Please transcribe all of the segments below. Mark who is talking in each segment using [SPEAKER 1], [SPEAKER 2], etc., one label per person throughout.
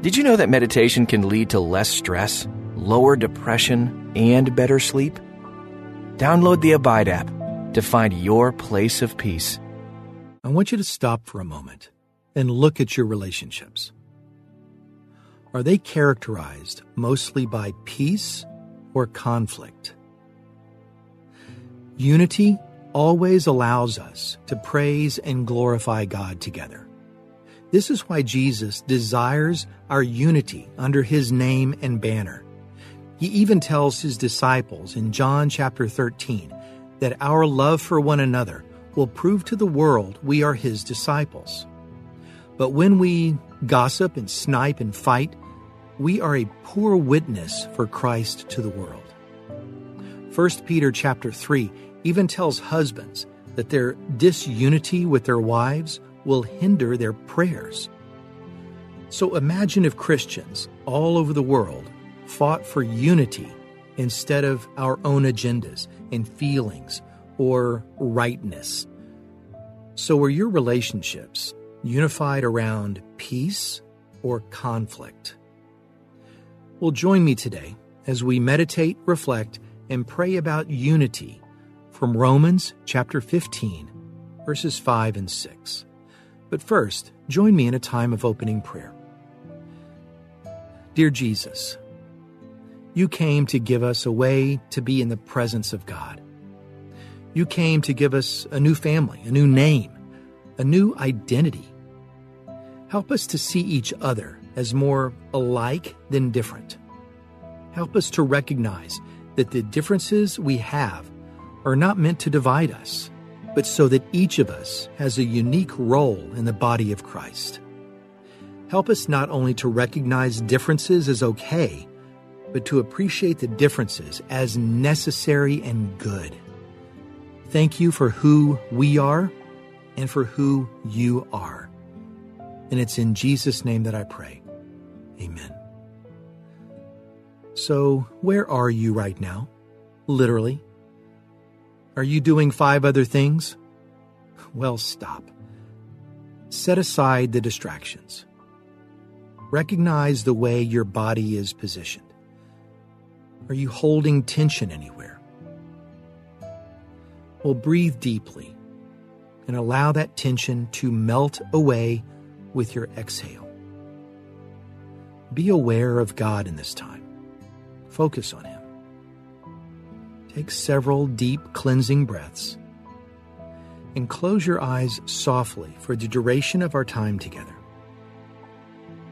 [SPEAKER 1] Did you know that meditation can lead to less stress, lower depression, and better sleep? Download the Abide app to find your place of peace.
[SPEAKER 2] I want you to stop for a moment and look at your relationships. Are they characterized mostly by peace or conflict? Unity always allows us to praise and glorify God together. This is why Jesus desires our unity under his name and banner. He even tells his disciples in John chapter 13 that our love for one another will prove to the world we are his disciples. But when we gossip and snipe and fight, we are a poor witness for Christ to the world. 1 Peter chapter 3 even tells husbands that their disunity with their wives will hinder their prayers. So imagine if Christians all over the world fought for unity instead of our own agendas and feelings or rightness. So are your relationships unified around peace or conflict? Well, join me today as we meditate, reflect, and pray about unity from Romans chapter 15, verses 5 and 6. But first, join me in a time of opening prayer. Dear Jesus, you came to give us a way to be in the presence of God. You came to give us a new family, a new name, a new identity. Help us to see each other as more alike than different. Help us to recognize that the differences we have are not meant to divide us, but so that each of us has a unique role in the body of Christ. Help us not only to recognize differences as okay, but to appreciate the differences as necessary and good. Thank you for who we are and for who you are. And it's in Jesus' name that I pray. Amen. So, where are you right now? Literally. Are you doing five other things? Well, stop. Set aside the distractions. Recognize the way your body is positioned. Are you holding tension anywhere? Well, breathe deeply and allow that tension to melt away with your exhale. Be aware of God in this time. Focus on Him. Take several deep cleansing breaths and close your eyes softly for the duration of our time together.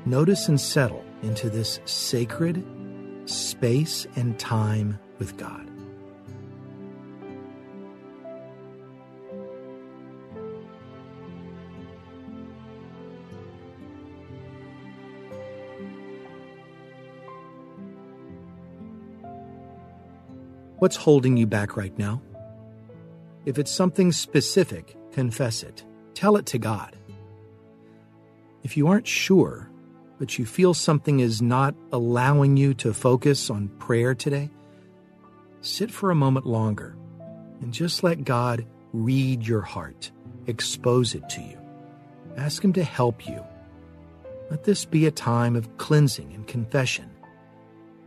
[SPEAKER 2] Notice and settle into this sacred space and time with God. What's holding you back right now? If it's something specific, confess it. Tell it to God. If you aren't sure, but you feel something is not allowing you to focus on prayer today, sit for a moment longer and just let God read your heart, expose it to you. Ask Him to help you. Let this be a time of cleansing and confession.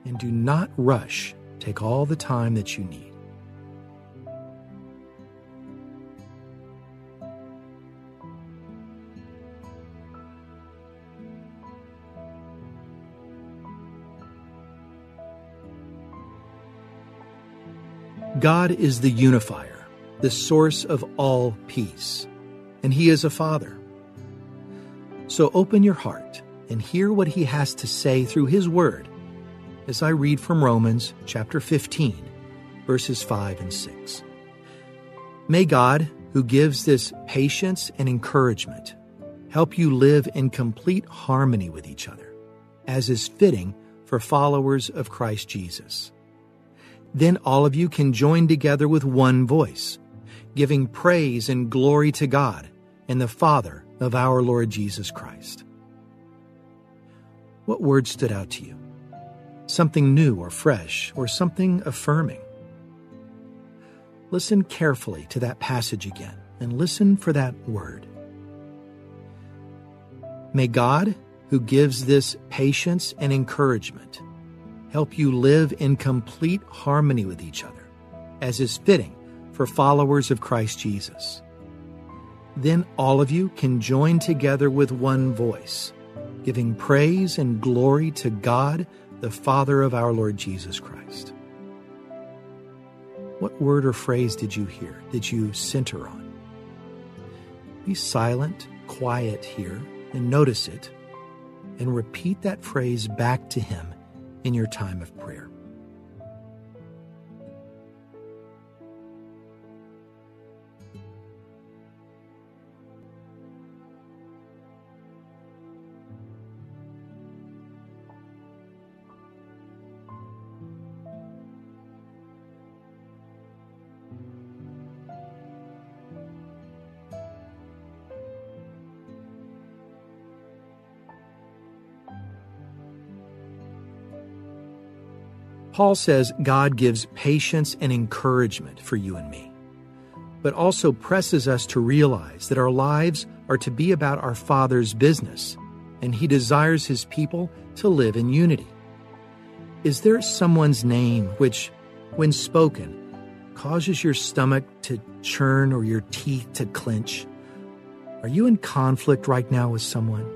[SPEAKER 2] And do not rush Take all the time that you need. God is the unifier, the source of all peace, and He is a Father. So open your heart and hear what He has to say through His Word as I read from Romans chapter 15, verses 5 and 6. May God, who gives this patience and encouragement, help you live in complete harmony with each other, as is fitting for followers of Christ Jesus. Then all of you can join together with one voice, giving praise and glory to God and the Father of our Lord Jesus Christ. What words stood out to you? Something new or fresh, or something affirming. Listen carefully to that passage again and listen for that word. May God, who gives this patience and encouragement help you live in complete harmony with each other, as is fitting for followers of Christ Jesus. Then all of you can join together with one voice, giving praise and glory to God, the Father of our Lord Jesus Christ. What word or phrase did you hear? Did you center on? Be silent, quiet here, and notice it, and repeat that phrase back to Him in your time of prayer. Paul says God gives patience and encouragement for you and me, but also presses us to realize that our lives are to be about our Father's business, and He desires His people to live in unity. Is there someone's name which, when spoken, causes your stomach to churn or your teeth to clench? Are you in conflict right now with someone?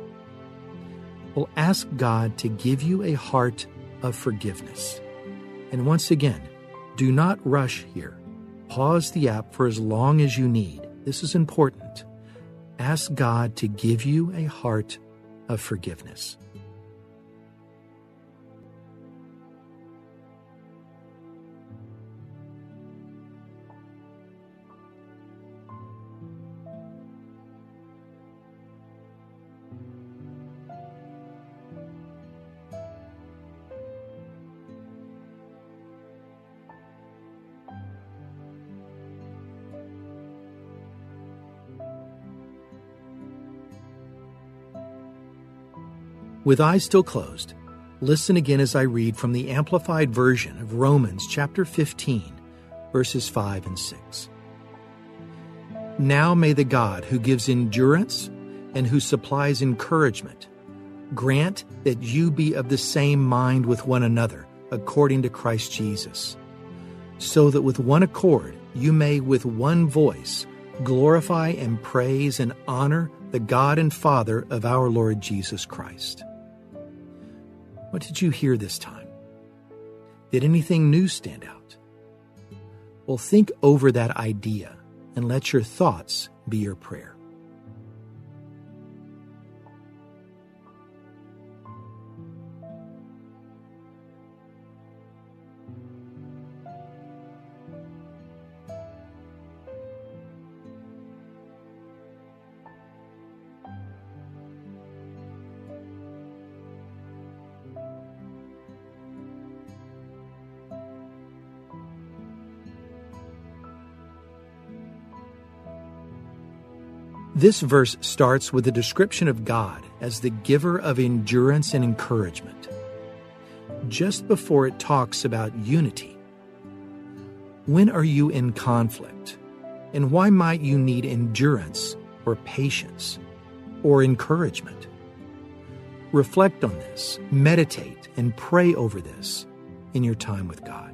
[SPEAKER 2] Well, ask God to give you a heart of forgiveness. And once again, do not rush here. Pause the app for as long as you need. This is important. Ask God to give you a heart of forgiveness. With eyes still closed, listen again as I read from the Amplified Version of Romans chapter 15, verses 5 and 6. Now may the God who gives endurance and who supplies encouragement grant that you be of the same mind with one another according to Christ Jesus, so that with one accord you may with one voice glorify and praise and honor the God and Father of our Lord Jesus Christ. What did you hear this time? Did anything new stand out? Well, think over that idea and let your thoughts be your prayer. This verse starts with a description of God as the giver of endurance and encouragement. Just before it talks about unity. When are you in conflict? And why might you need endurance or patience or encouragement? Reflect on this, meditate, and pray over this in your time with God.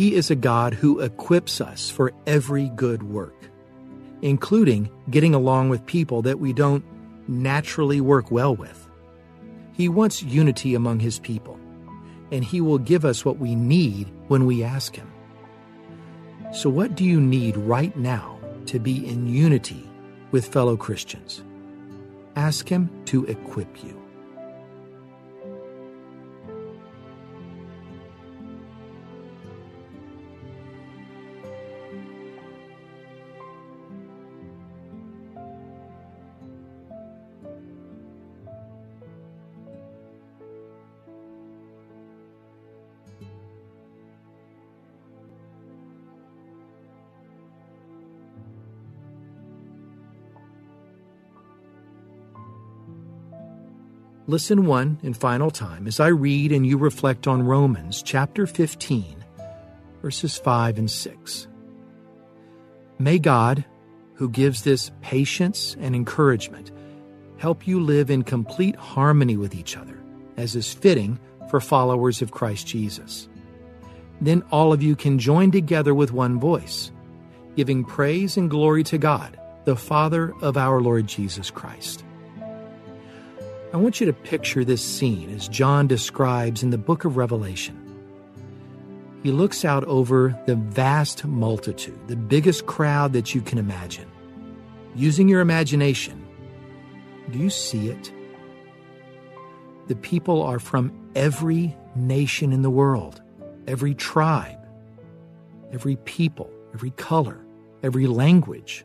[SPEAKER 2] He is a God who equips us for every good work, including getting along with people that we don't naturally work well with. He wants unity among His people, and He will give us what we need when we ask Him. So, what do you need right now to be in unity with fellow Christians? Ask Him to equip you. Listen one and final time as I read and you reflect on Romans chapter 15, verses 5 and 6. May God, who gives this patience and encouragement, help you live in complete harmony with each other, as is fitting for followers of Christ Jesus. Then all of you can join together with one voice, giving praise and glory to God, the Father of our Lord Jesus Christ. I want you to picture this scene as John describes in the book of Revelation. He looks out over the vast multitude, the biggest crowd that you can imagine. Using your imagination, do you see it? The people are from every nation in the world, every tribe, every people, every color, every language.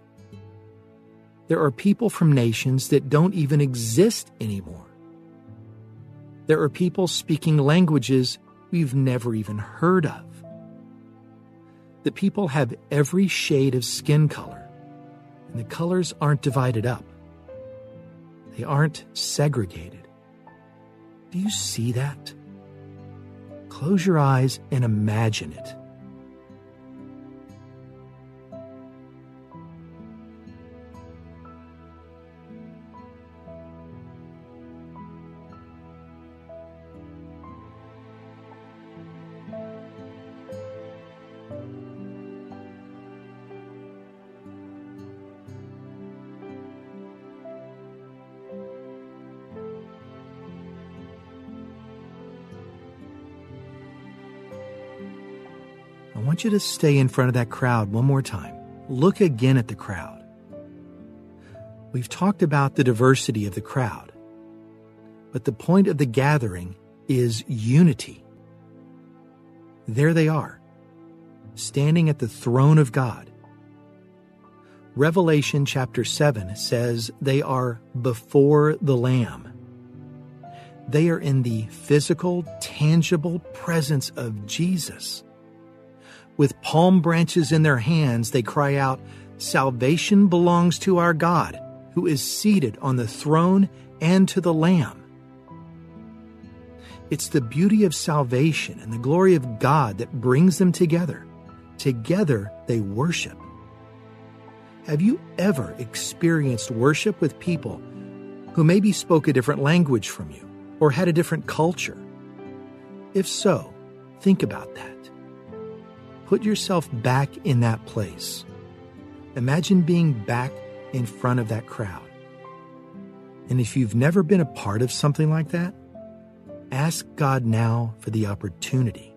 [SPEAKER 2] There are people from nations that don't even exist anymore. There are people speaking languages we've never even heard of. The people have every shade of skin color and the colors aren't divided up. They aren't segregated. Do you see that? Close your eyes and imagine it. Want you to stay in front of that crowd one more time. Look again at the crowd. We've talked about the diversity of the crowd, but the point of the gathering is unity. There they are, standing at the throne of God. Revelation chapter 7 says they are before the Lamb. They are in the physical, tangible presence of Jesus. With palm branches in their hands, they cry out, Salvation belongs to our God, who is seated on the throne and to the Lamb. It's the beauty of salvation and the glory of God that brings them together. Together, they worship. Have you ever experienced worship with people who maybe spoke a different language from you or had a different culture? If so, think about that. Put yourself back in that place. Imagine being back in front of that crowd. And if you've never been a part of something like that, ask God now for the opportunity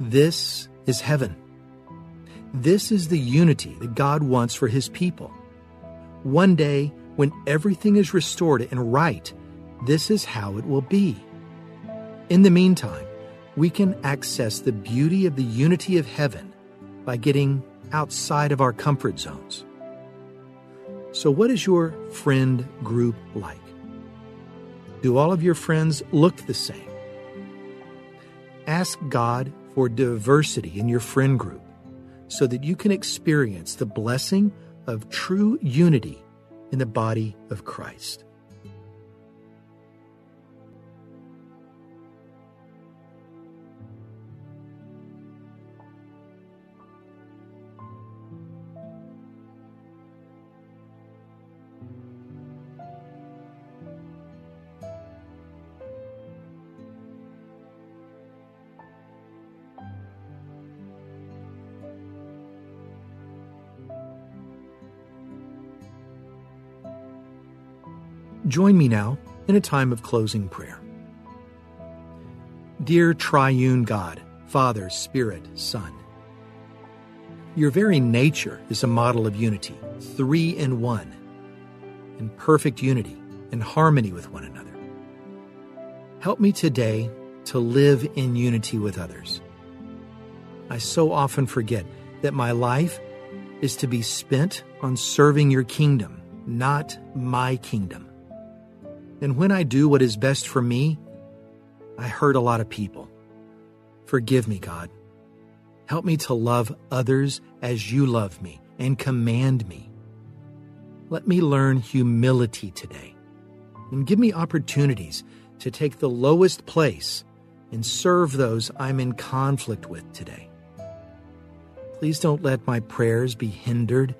[SPEAKER 2] This is heaven. This is the unity that God wants for His people. One day, when everything is restored and right, this is how it will be. In the meantime, we can access the beauty of the unity of heaven by getting outside of our comfort zones. So, what is your friend group like? Do all of your friends look the same? Ask God for diversity in your friend group so that you can experience the blessing of true unity in the body of Christ. Join me now in a time of closing prayer. Dear triune God, Father, Spirit, Son, your very nature is a model of unity, three in one, in perfect unity and harmony with one another. Help me today to live in unity with others. I so often forget that my life is to be spent on serving your kingdom, not my kingdom. And when I do what is best for me, I hurt a lot of people. Forgive me, God. Help me to love others as you love me and command me. Let me learn humility today and give me opportunities to take the lowest place and serve those I'm in conflict with today. Please don't let my prayers be hindered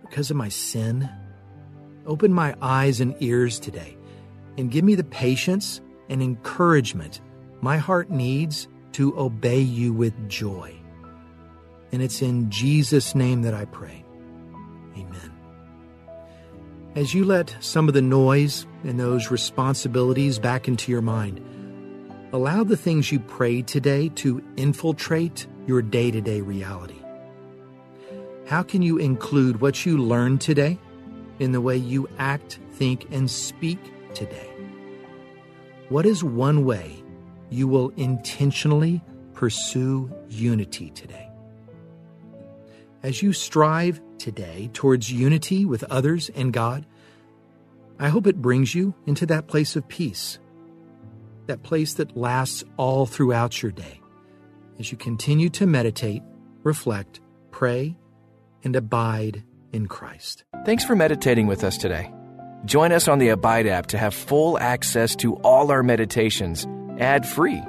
[SPEAKER 2] because of my sin. Open my eyes and ears today and give me the patience and encouragement my heart needs to obey you with joy. And it's in Jesus' name that I pray. Amen. As you let some of the noise and those responsibilities back into your mind, allow the things you prayed today to infiltrate your day to day reality. How can you include what you learned today in the way you act, think, and speak today? What is one way you will intentionally pursue unity today? As you strive today towards unity with others and God, I hope it brings you into that place of peace, that place that lasts all throughout your day as you continue to meditate, reflect, pray, and abide in Christ.
[SPEAKER 1] Thanks for meditating with us today. Join us on the Abide app to have full access to all our meditations ad free